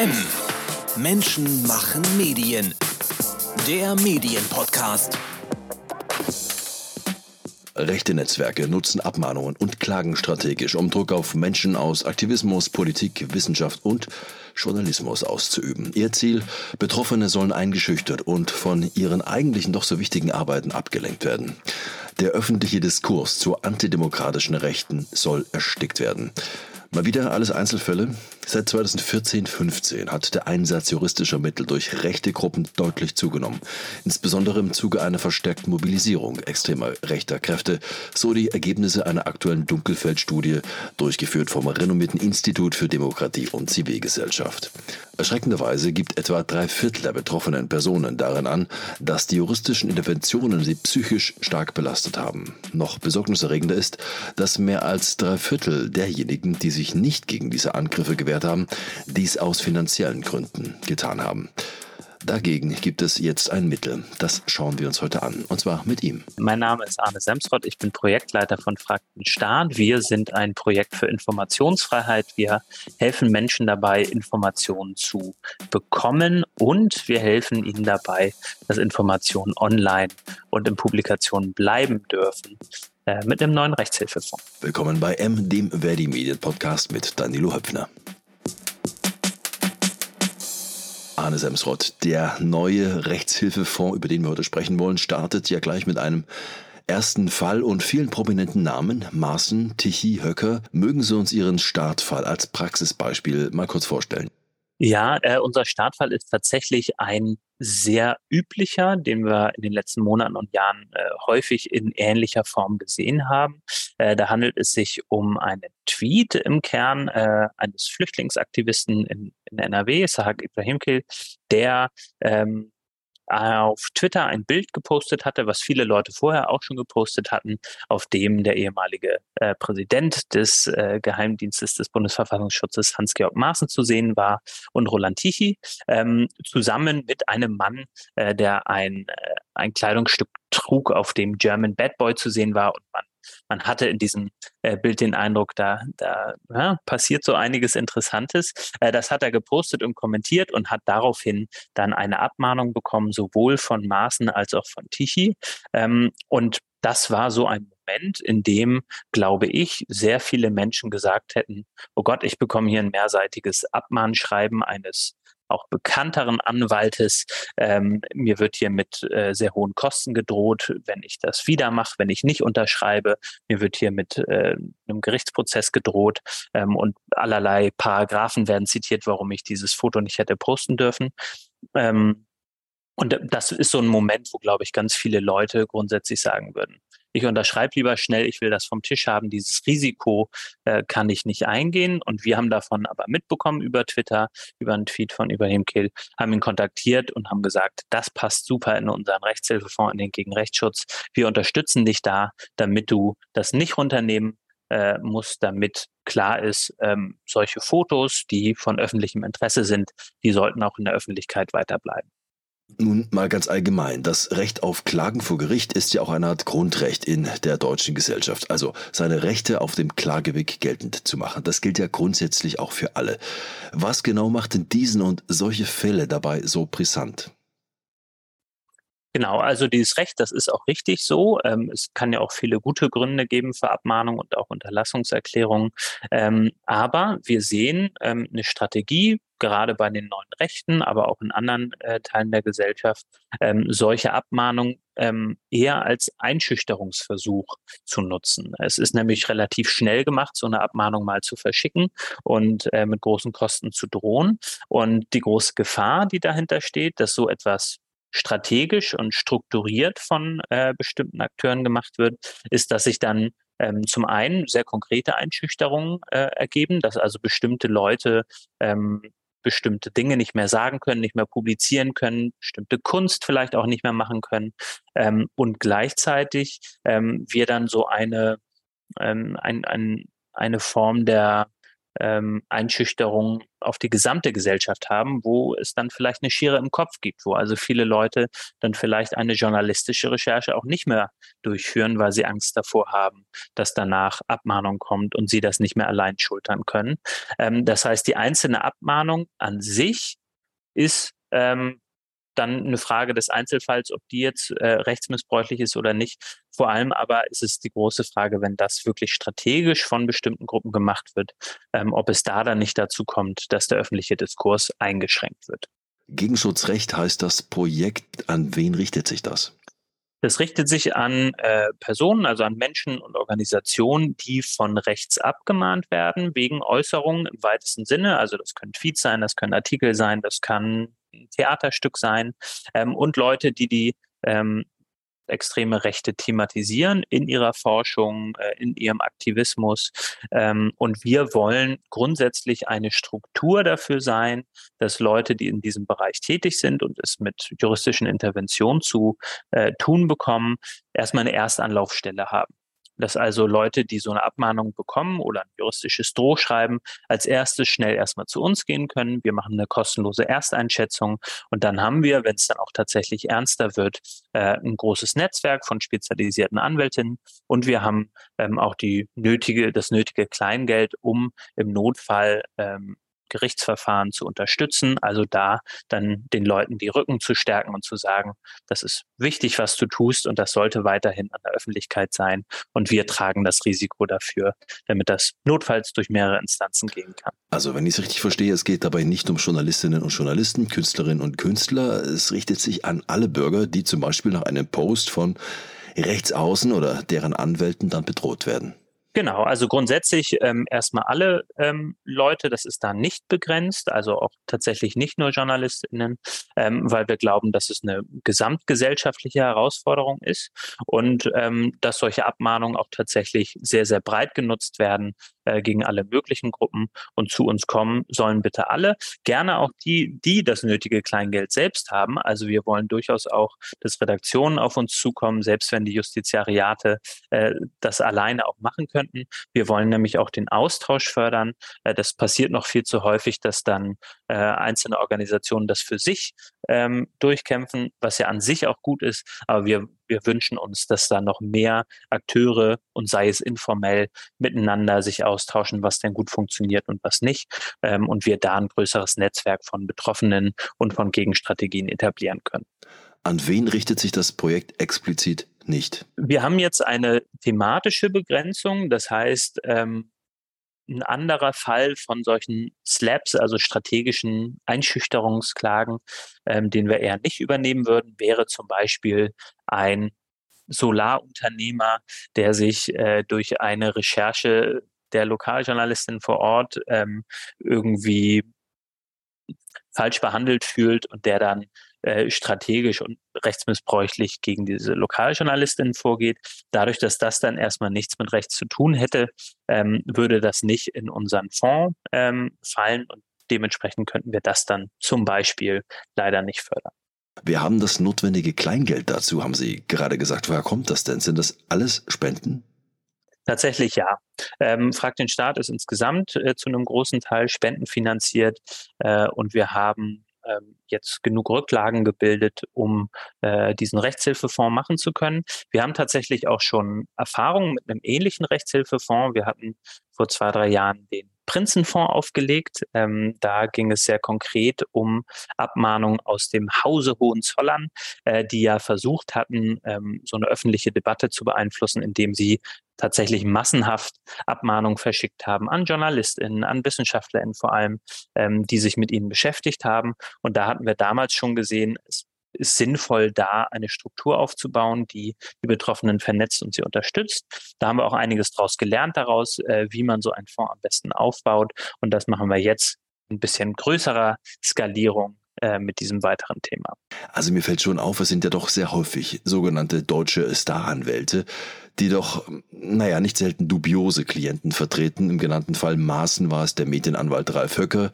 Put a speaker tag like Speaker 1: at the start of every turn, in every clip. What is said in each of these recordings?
Speaker 1: M. Menschen machen Medien. Der Medienpodcast.
Speaker 2: Rechte Netzwerke nutzen Abmahnungen und Klagen strategisch, um Druck auf Menschen aus Aktivismus, Politik, Wissenschaft und Journalismus auszuüben. Ihr Ziel, Betroffene sollen eingeschüchtert und von ihren eigentlichen doch so wichtigen Arbeiten abgelenkt werden. Der öffentliche Diskurs zu antidemokratischen Rechten soll erstickt werden. Mal wieder alles Einzelfälle. Seit 2014-15 hat der Einsatz juristischer Mittel durch rechte Gruppen deutlich zugenommen. Insbesondere im Zuge einer verstärkten Mobilisierung extremer rechter Kräfte, so die Ergebnisse einer aktuellen Dunkelfeldstudie, durchgeführt vom renommierten Institut für Demokratie und Zivilgesellschaft. Erschreckenderweise gibt etwa drei Viertel der betroffenen Personen darin an, dass die juristischen Interventionen sie psychisch stark belastet haben. Noch besorgniserregender ist, dass mehr als drei Viertel derjenigen, die sich nicht gegen diese Angriffe gewehrt haben, dies aus finanziellen Gründen getan haben. Dagegen gibt es jetzt ein Mittel. Das schauen wir uns heute an. Und zwar mit ihm.
Speaker 3: Mein Name ist Arne Semsrott. Ich bin Projektleiter von Frakten Staat. Wir sind ein Projekt für Informationsfreiheit. Wir helfen Menschen dabei, Informationen zu bekommen und wir helfen ihnen dabei, dass Informationen online und in Publikationen bleiben dürfen äh, mit einem neuen Rechtshilfefonds.
Speaker 2: Willkommen bei M, dem Verdi Medien Podcast mit Danilo Höpfner. Arne Semsrott, der neue Rechtshilfefonds, über den wir heute sprechen wollen, startet ja gleich mit einem ersten Fall und vielen prominenten Namen. Maaßen, Tichy, Höcker. Mögen Sie uns Ihren Startfall als Praxisbeispiel mal kurz vorstellen?
Speaker 3: Ja, äh, unser Startfall ist tatsächlich ein sehr üblicher, den wir in den letzten Monaten und Jahren äh, häufig in ähnlicher Form gesehen haben. Äh, da handelt es sich um einen Tweet im Kern äh, eines Flüchtlingsaktivisten in, in NRW, Sahak Ibrahimkil, der ähm, auf Twitter ein Bild gepostet hatte, was viele Leute vorher auch schon gepostet hatten, auf dem der ehemalige äh, Präsident des äh, Geheimdienstes des Bundesverfassungsschutzes Hans-Georg Maaßen zu sehen war und Roland Tichy, ähm, zusammen mit einem Mann, äh, der ein, äh, ein Kleidungsstück trug, auf dem German Bad Boy zu sehen war und man man hatte in diesem äh, Bild den Eindruck, da, da ja, passiert so einiges Interessantes. Äh, das hat er gepostet und kommentiert und hat daraufhin dann eine Abmahnung bekommen, sowohl von Maaßen als auch von Tichy. Ähm, und das war so ein Moment, in dem, glaube ich, sehr viele Menschen gesagt hätten, oh Gott, ich bekomme hier ein mehrseitiges Abmahnschreiben eines auch bekannteren Anwaltes. Ähm, mir wird hier mit äh, sehr hohen Kosten gedroht, wenn ich das wieder mache, wenn ich nicht unterschreibe. Mir wird hier mit äh, einem Gerichtsprozess gedroht ähm, und allerlei Paragraphen werden zitiert, warum ich dieses Foto nicht hätte posten dürfen. Ähm, und das ist so ein Moment, wo, glaube ich, ganz viele Leute grundsätzlich sagen würden, ich unterschreibe lieber schnell, ich will das vom Tisch haben, dieses Risiko äh, kann ich nicht eingehen. Und wir haben davon aber mitbekommen über Twitter, über einen Tweet von Ibrahim Kill, haben ihn kontaktiert und haben gesagt, das passt super in unseren Rechtshilfefonds, in den Gegenrechtsschutz. Wir unterstützen dich da, damit du das nicht runternehmen äh, musst, damit klar ist, ähm, solche Fotos, die von öffentlichem Interesse sind, die sollten auch in der Öffentlichkeit weiterbleiben.
Speaker 2: Nun mal ganz allgemein, das Recht auf Klagen vor Gericht ist ja auch eine Art Grundrecht in der deutschen Gesellschaft, also seine Rechte auf dem Klageweg geltend zu machen. Das gilt ja grundsätzlich auch für alle. Was genau macht denn diesen und solche Fälle dabei so brisant?
Speaker 3: Genau, also dieses Recht, das ist auch richtig so. Ähm, es kann ja auch viele gute Gründe geben für Abmahnung und auch Unterlassungserklärungen. Ähm, aber wir sehen ähm, eine Strategie, gerade bei den neuen Rechten, aber auch in anderen äh, Teilen der Gesellschaft, ähm, solche Abmahnungen ähm, eher als Einschüchterungsversuch zu nutzen. Es ist nämlich relativ schnell gemacht, so eine Abmahnung mal zu verschicken und äh, mit großen Kosten zu drohen. Und die große Gefahr, die dahinter steht, dass so etwas strategisch und strukturiert von äh, bestimmten Akteuren gemacht wird, ist, dass sich dann ähm, zum einen sehr konkrete Einschüchterungen äh, ergeben, dass also bestimmte Leute ähm, bestimmte Dinge nicht mehr sagen können, nicht mehr publizieren können, bestimmte Kunst vielleicht auch nicht mehr machen können. Ähm, und gleichzeitig ähm, wir dann so eine ähm, ein, ein, eine Form der ähm, Einschüchterung auf die gesamte Gesellschaft haben, wo es dann vielleicht eine Schere im Kopf gibt, wo also viele Leute dann vielleicht eine journalistische Recherche auch nicht mehr durchführen, weil sie Angst davor haben, dass danach Abmahnung kommt und sie das nicht mehr allein schultern können. Ähm, das heißt, die einzelne Abmahnung an sich ist ähm, dann eine Frage des Einzelfalls, ob die jetzt äh, rechtsmissbräuchlich ist oder nicht. Vor allem aber ist es die große Frage, wenn das wirklich strategisch von bestimmten Gruppen gemacht wird, ähm, ob es da dann nicht dazu kommt, dass der öffentliche Diskurs eingeschränkt wird.
Speaker 2: Gegenschutzrecht heißt das Projekt. An wen richtet sich das?
Speaker 3: Das richtet sich an äh, Personen, also an Menschen und Organisationen, die von rechts abgemahnt werden wegen Äußerungen im weitesten Sinne. Also das können Tweets sein, das können Artikel sein, das kann Theaterstück sein ähm, und Leute, die die ähm, extreme Rechte thematisieren in ihrer Forschung, äh, in ihrem Aktivismus. Ähm, und wir wollen grundsätzlich eine Struktur dafür sein, dass Leute, die in diesem Bereich tätig sind und es mit juristischen Interventionen zu äh, tun bekommen, erstmal eine Erstanlaufstelle haben dass also Leute, die so eine Abmahnung bekommen oder ein juristisches Drohschreiben, als erstes schnell erstmal zu uns gehen können. Wir machen eine kostenlose Ersteinschätzung und dann haben wir, wenn es dann auch tatsächlich ernster wird, äh, ein großes Netzwerk von spezialisierten Anwältinnen und wir haben ähm, auch die nötige, das nötige Kleingeld, um im Notfall ähm, Gerichtsverfahren zu unterstützen. Also da dann den Leuten die Rücken zu stärken und zu sagen, das ist wichtig, was du tust und das sollte weiterhin an der Öffentlichkeit sein. Und wir tragen das Risiko dafür, damit das notfalls durch mehrere Instanzen gehen kann.
Speaker 2: Also wenn ich es richtig verstehe, es geht dabei nicht um Journalistinnen und Journalisten, Künstlerinnen und Künstler. Es richtet sich an alle Bürger, die zum Beispiel nach einem Post von Rechtsaußen oder deren Anwälten dann bedroht werden.
Speaker 3: Genau, also grundsätzlich ähm, erstmal alle ähm, Leute, das ist da nicht begrenzt, also auch tatsächlich nicht nur JournalistInnen, ähm, weil wir glauben, dass es eine gesamtgesellschaftliche Herausforderung ist und ähm, dass solche Abmahnungen auch tatsächlich sehr, sehr breit genutzt werden äh, gegen alle möglichen Gruppen und zu uns kommen sollen bitte alle. Gerne auch die, die das nötige Kleingeld selbst haben. Also wir wollen durchaus auch, dass Redaktionen auf uns zukommen, selbst wenn die Justiziariate äh, das alleine auch machen könnten. Wir wollen nämlich auch den Austausch fördern. Äh, das passiert noch viel zu häufig, dass dann äh, einzelne Organisationen das für sich ähm, durchkämpfen, was ja an sich auch gut ist. Aber wir, wir wünschen uns, dass da noch mehr Akteure und sei es informell miteinander sich austauschen, was denn gut funktioniert und was nicht. Ähm, und wir da ein größeres Netzwerk von Betroffenen und von Gegenstrategien etablieren können.
Speaker 2: An wen richtet sich das Projekt explizit nicht?
Speaker 3: Wir haben jetzt eine thematische Begrenzung, das heißt, ähm, ein anderer Fall von solchen Slaps, also strategischen Einschüchterungsklagen, ähm, den wir eher nicht übernehmen würden, wäre zum Beispiel ein Solarunternehmer, der sich äh, durch eine Recherche der Lokaljournalistin vor Ort ähm, irgendwie falsch behandelt fühlt und der dann äh, strategisch und rechtsmissbräuchlich gegen diese Lokaljournalistin vorgeht. Dadurch, dass das dann erstmal nichts mit Recht zu tun hätte, ähm, würde das nicht in unseren Fonds ähm, fallen und dementsprechend könnten wir das dann zum Beispiel leider nicht fördern.
Speaker 2: Wir haben das notwendige Kleingeld dazu, haben Sie gerade gesagt. Woher kommt das denn? Sind das alles Spenden?
Speaker 3: Tatsächlich ja. Ähm, Frag den Staat ist insgesamt äh, zu einem großen Teil spendenfinanziert äh, und wir haben ähm, jetzt genug Rücklagen gebildet, um äh, diesen Rechtshilfefonds machen zu können. Wir haben tatsächlich auch schon Erfahrungen mit einem ähnlichen Rechtshilfefonds. Wir hatten vor zwei, drei Jahren den Prinzenfonds aufgelegt. Ähm, da ging es sehr konkret um Abmahnungen aus dem Hause Hohenzollern, äh, die ja versucht hatten, ähm, so eine öffentliche Debatte zu beeinflussen, indem sie tatsächlich massenhaft Abmahnungen verschickt haben an JournalistInnen, an WissenschaftlerInnen vor allem, ähm, die sich mit ihnen beschäftigt haben. Und da hatten wir damals schon gesehen, es ist sinnvoll, da eine Struktur aufzubauen, die die Betroffenen vernetzt und sie unterstützt. Da haben wir auch einiges daraus gelernt daraus, äh, wie man so einen Fonds am besten aufbaut. Und das machen wir jetzt ein bisschen größerer Skalierung äh, mit diesem weiteren Thema.
Speaker 2: Also mir fällt schon auf, es sind ja doch sehr häufig sogenannte deutsche Staranwälte, die doch, naja, nicht selten dubiose Klienten vertreten. Im genannten Fall Maaßen war es der Medienanwalt Ralf Höcker,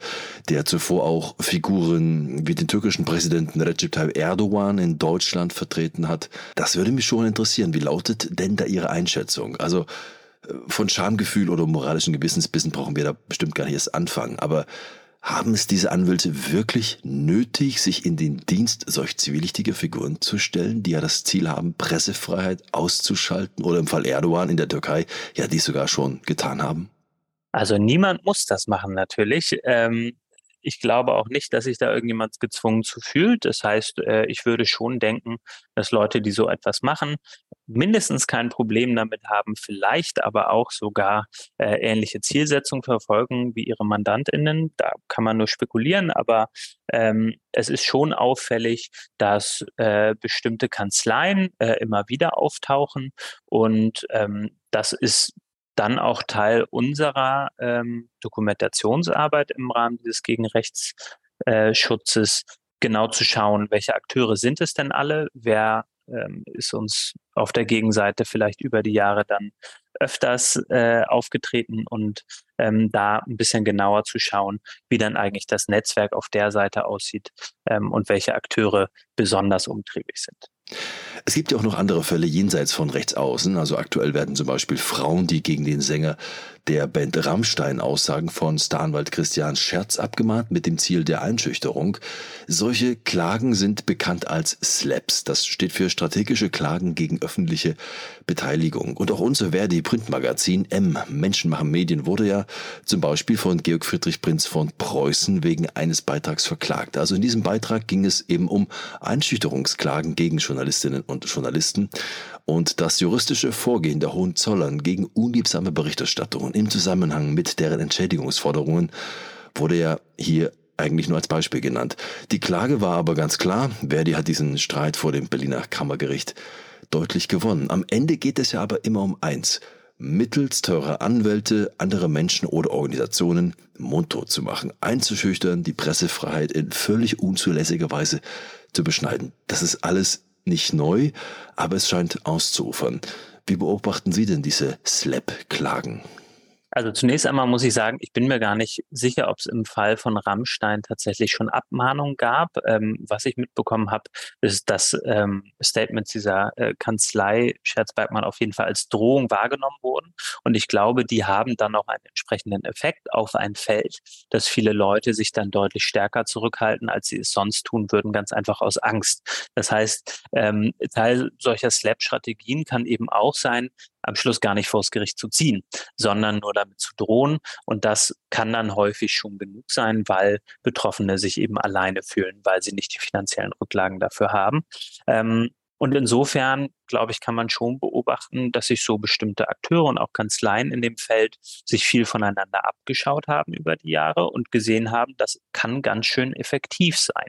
Speaker 2: der zuvor auch Figuren wie den türkischen Präsidenten Recep Tayyip Erdogan in Deutschland vertreten hat. Das würde mich schon interessieren. Wie lautet denn da Ihre Einschätzung? Also Von Schamgefühl oder moralischen Gewissensbissen brauchen wir da bestimmt gar nicht erst anfangen. Aber haben es diese Anwälte wirklich nötig, sich in den Dienst solch zwielichtiger Figuren zu stellen, die ja das Ziel haben, Pressefreiheit auszuschalten oder im Fall Erdogan in der Türkei ja dies sogar schon getan haben?
Speaker 3: Also niemand muss das machen natürlich. Ähm, ich glaube auch nicht, dass sich da irgendjemand gezwungen zu fühlt. Das heißt, äh, ich würde schon denken, dass Leute, die so etwas machen, mindestens kein Problem damit haben, vielleicht aber auch sogar äh, ähnliche Zielsetzungen verfolgen wie ihre Mandantinnen. Da kann man nur spekulieren, aber ähm, es ist schon auffällig, dass äh, bestimmte Kanzleien äh, immer wieder auftauchen und ähm, das ist dann auch Teil unserer ähm, Dokumentationsarbeit im Rahmen dieses Gegenrechtsschutzes, äh, genau zu schauen, welche Akteure sind es denn alle, wer ähm, ist uns auf der Gegenseite vielleicht über die Jahre dann öfters äh, aufgetreten und ähm, da ein bisschen genauer zu schauen, wie dann eigentlich das Netzwerk auf der Seite aussieht ähm, und welche Akteure besonders umtriebig sind.
Speaker 2: Es gibt ja auch noch andere Fälle jenseits von rechts außen. Also aktuell werden zum Beispiel Frauen, die gegen den Sänger der Band Rammstein Aussagen von Staranwalt Christian Scherz abgemahnt mit dem Ziel der Einschüchterung. Solche Klagen sind bekannt als SLAPs. Das steht für strategische Klagen gegen öffentliche Beteiligung. Und auch unser Verdi Printmagazin M Menschen machen Medien wurde ja zum Beispiel von Georg Friedrich Prinz von Preußen wegen eines Beitrags verklagt. Also in diesem Beitrag ging es eben um Einschüchterungsklagen gegen Journalistinnen und Journalisten und das juristische Vorgehen der Hohenzollern gegen unliebsame Berichterstattungen im Zusammenhang mit deren Entschädigungsforderungen wurde ja hier eigentlich nur als Beispiel genannt. Die Klage war aber ganz klar, Verdi hat diesen Streit vor dem Berliner Kammergericht deutlich gewonnen. Am Ende geht es ja aber immer um eins, mittels teurer Anwälte andere Menschen oder Organisationen mundtot zu machen, einzuschüchtern, die Pressefreiheit in völlig unzulässiger Weise zu beschneiden. Das ist alles nicht neu, aber es scheint auszufern. Wie beobachten Sie denn diese Slap-Klagen?
Speaker 3: Also zunächst einmal muss ich sagen, ich bin mir gar nicht sicher, ob es im Fall von Rammstein tatsächlich schon Abmahnungen gab. Ähm, was ich mitbekommen habe, ist, dass ähm, Statements dieser äh, Kanzlei Scherzbergmann auf jeden Fall als Drohung wahrgenommen wurden. Und ich glaube, die haben dann auch einen entsprechenden Effekt auf ein Feld, dass viele Leute sich dann deutlich stärker zurückhalten, als sie es sonst tun würden, ganz einfach aus Angst. Das heißt, ähm, Teil solcher Slap-Strategien kann eben auch sein, am Schluss gar nicht vors Gericht zu ziehen, sondern nur damit zu drohen. Und das kann dann häufig schon genug sein, weil Betroffene sich eben alleine fühlen, weil sie nicht die finanziellen Rücklagen dafür haben. Ähm, und insofern, glaube ich, kann man schon beobachten, dass sich so bestimmte Akteure und auch Kanzleien in dem Feld sich viel voneinander abgeschaut haben über die Jahre und gesehen haben, das kann ganz schön effektiv sein.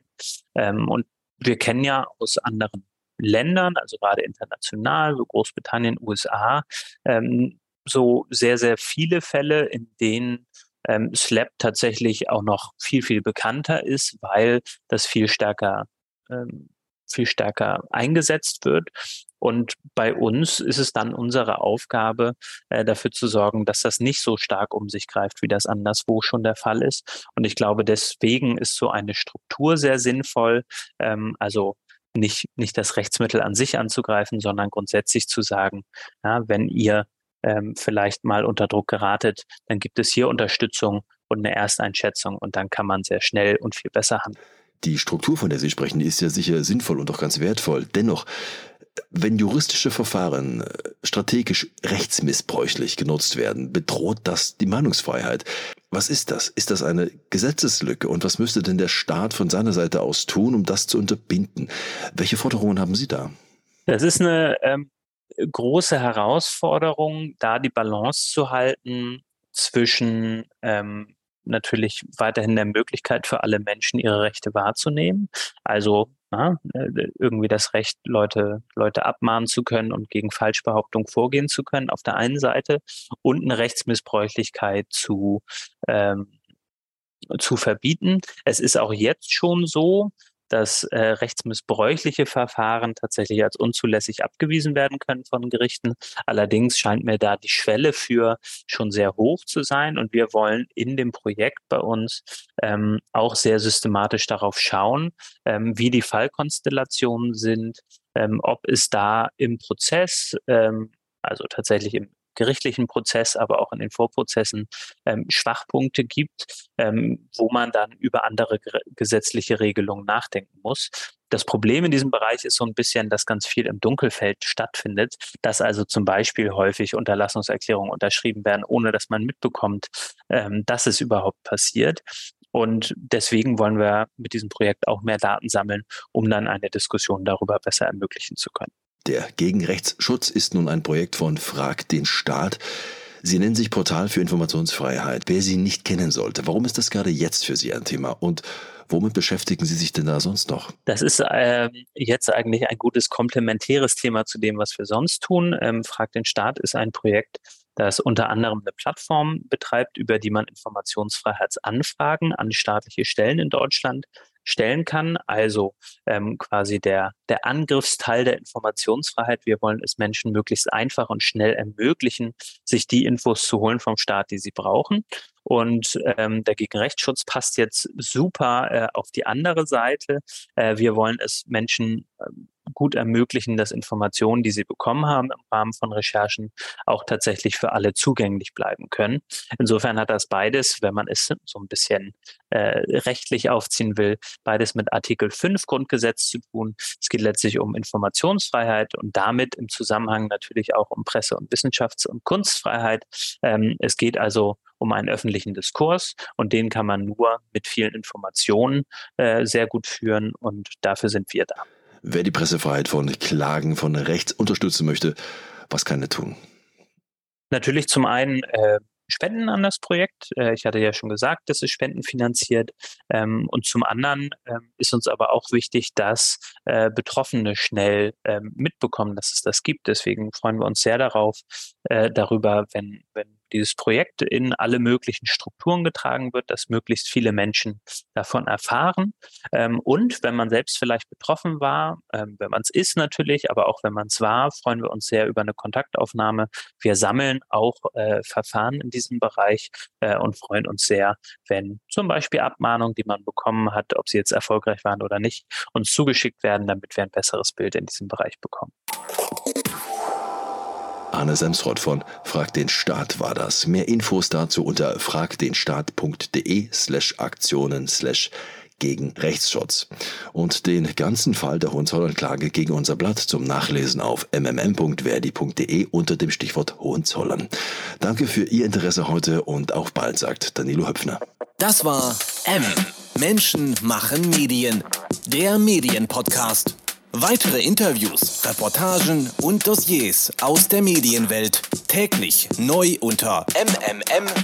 Speaker 3: Ähm, und wir kennen ja aus anderen Ländern, also gerade international, so Großbritannien, USA, ähm, so sehr, sehr viele Fälle, in denen ähm, Slap tatsächlich auch noch viel, viel bekannter ist, weil das viel stärker, ähm, viel stärker eingesetzt wird. Und bei uns ist es dann unsere Aufgabe, äh, dafür zu sorgen, dass das nicht so stark um sich greift, wie das anderswo schon der Fall ist. Und ich glaube, deswegen ist so eine Struktur sehr sinnvoll. Ähm, also nicht, nicht das Rechtsmittel an sich anzugreifen, sondern grundsätzlich zu sagen, ja, wenn ihr ähm, vielleicht mal unter Druck geratet, dann gibt es hier Unterstützung und eine Ersteinschätzung und dann kann man sehr schnell und viel besser handeln.
Speaker 2: Die Struktur, von der Sie sprechen, ist ja sicher sinnvoll und auch ganz wertvoll. Dennoch, wenn juristische Verfahren äh, strategisch rechtsmissbräuchlich genutzt werden, bedroht das die Meinungsfreiheit. Was ist das? Ist das eine Gesetzeslücke? Und was müsste denn der Staat von seiner Seite aus tun, um das zu unterbinden? Welche Forderungen haben Sie da?
Speaker 3: Das ist eine ähm, große Herausforderung, da die Balance zu halten zwischen ähm, natürlich weiterhin der Möglichkeit für alle Menschen, ihre Rechte wahrzunehmen. Also ja, äh, irgendwie das Recht, Leute, Leute abmahnen zu können und gegen Falschbehauptung vorgehen zu können auf der einen Seite und eine Rechtsmissbräuchlichkeit zu, ähm, zu verbieten. Es ist auch jetzt schon so, dass äh, rechtsmissbräuchliche Verfahren tatsächlich als unzulässig abgewiesen werden können von Gerichten. Allerdings scheint mir da die Schwelle für schon sehr hoch zu sein. Und wir wollen in dem Projekt bei uns ähm, auch sehr systematisch darauf schauen, ähm, wie die Fallkonstellationen sind, ähm, ob es da im Prozess, ähm, also tatsächlich im gerichtlichen Prozess, aber auch in den Vorprozessen ähm, Schwachpunkte gibt, ähm, wo man dann über andere gesetzliche Regelungen nachdenken muss. Das Problem in diesem Bereich ist so ein bisschen, dass ganz viel im Dunkelfeld stattfindet, dass also zum Beispiel häufig Unterlassungserklärungen unterschrieben werden, ohne dass man mitbekommt, ähm, dass es überhaupt passiert. Und deswegen wollen wir mit diesem Projekt auch mehr Daten sammeln, um dann eine Diskussion darüber besser ermöglichen zu können.
Speaker 2: Der Gegenrechtsschutz ist nun ein Projekt von Frag den Staat. Sie nennen sich Portal für Informationsfreiheit. Wer Sie nicht kennen sollte, warum ist das gerade jetzt für Sie ein Thema? Und womit beschäftigen Sie sich denn da sonst noch?
Speaker 3: Das ist äh, jetzt eigentlich ein gutes komplementäres Thema zu dem, was wir sonst tun. Ähm, Frag den Staat ist ein Projekt, das unter anderem eine Plattform betreibt, über die man Informationsfreiheitsanfragen an staatliche Stellen in Deutschland stellen kann. Also ähm, quasi der, der Angriffsteil der Informationsfreiheit. Wir wollen es Menschen möglichst einfach und schnell ermöglichen, sich die Infos zu holen vom Staat, die sie brauchen. Und ähm, der Gegenrechtsschutz passt jetzt super äh, auf die andere Seite. Äh, wir wollen es Menschen äh, gut ermöglichen, dass Informationen, die sie bekommen haben im Rahmen von Recherchen, auch tatsächlich für alle zugänglich bleiben können. Insofern hat das beides, wenn man es so ein bisschen äh, rechtlich aufziehen will, beides mit Artikel 5 Grundgesetz zu tun. Es geht letztlich um Informationsfreiheit und damit im Zusammenhang natürlich auch um Presse- und Wissenschafts- und Kunstfreiheit. Ähm, es geht also um einen öffentlichen Diskurs und den kann man nur mit vielen Informationen äh, sehr gut führen und dafür sind wir da.
Speaker 2: Wer die Pressefreiheit von Klagen von rechts unterstützen möchte, was kann er tun?
Speaker 3: Natürlich zum einen äh, Spenden an das Projekt. Äh, ich hatte ja schon gesagt, dass es Spenden finanziert. Ähm, und zum anderen ähm, ist uns aber auch wichtig, dass äh, Betroffene schnell ähm, mitbekommen, dass es das gibt. Deswegen freuen wir uns sehr darauf, äh, darüber, wenn, wenn dieses Projekt in alle möglichen Strukturen getragen wird, dass möglichst viele Menschen davon erfahren. Ähm, und wenn man selbst vielleicht betroffen war, ähm, wenn man es ist natürlich, aber auch wenn man es war, freuen wir uns sehr über eine Kontaktaufnahme. Wir sammeln auch äh, Verfahren in diesem Bereich äh, und freuen uns sehr, wenn zum Beispiel Abmahnungen, die man bekommen hat, ob sie jetzt erfolgreich waren oder nicht, uns zugeschickt werden, damit wir ein besseres Bild in diesem Bereich bekommen.
Speaker 2: Arne Semsrott von Frag den Staat war das. Mehr Infos dazu unter fragdenstaat.de slash Aktionen slash gegen Rechtsschutz. Und den ganzen Fall der Hohenzollern-Klage gegen unser Blatt zum Nachlesen auf mmm.verdi.de unter dem Stichwort Hohenzollern. Danke für Ihr Interesse heute und auf bald, sagt Danilo Höpfner.
Speaker 1: Das war M. Menschen machen Medien. Der Medienpodcast. Weitere Interviews, Reportagen und Dossiers aus der Medienwelt täglich neu unter mmm.verdi.de.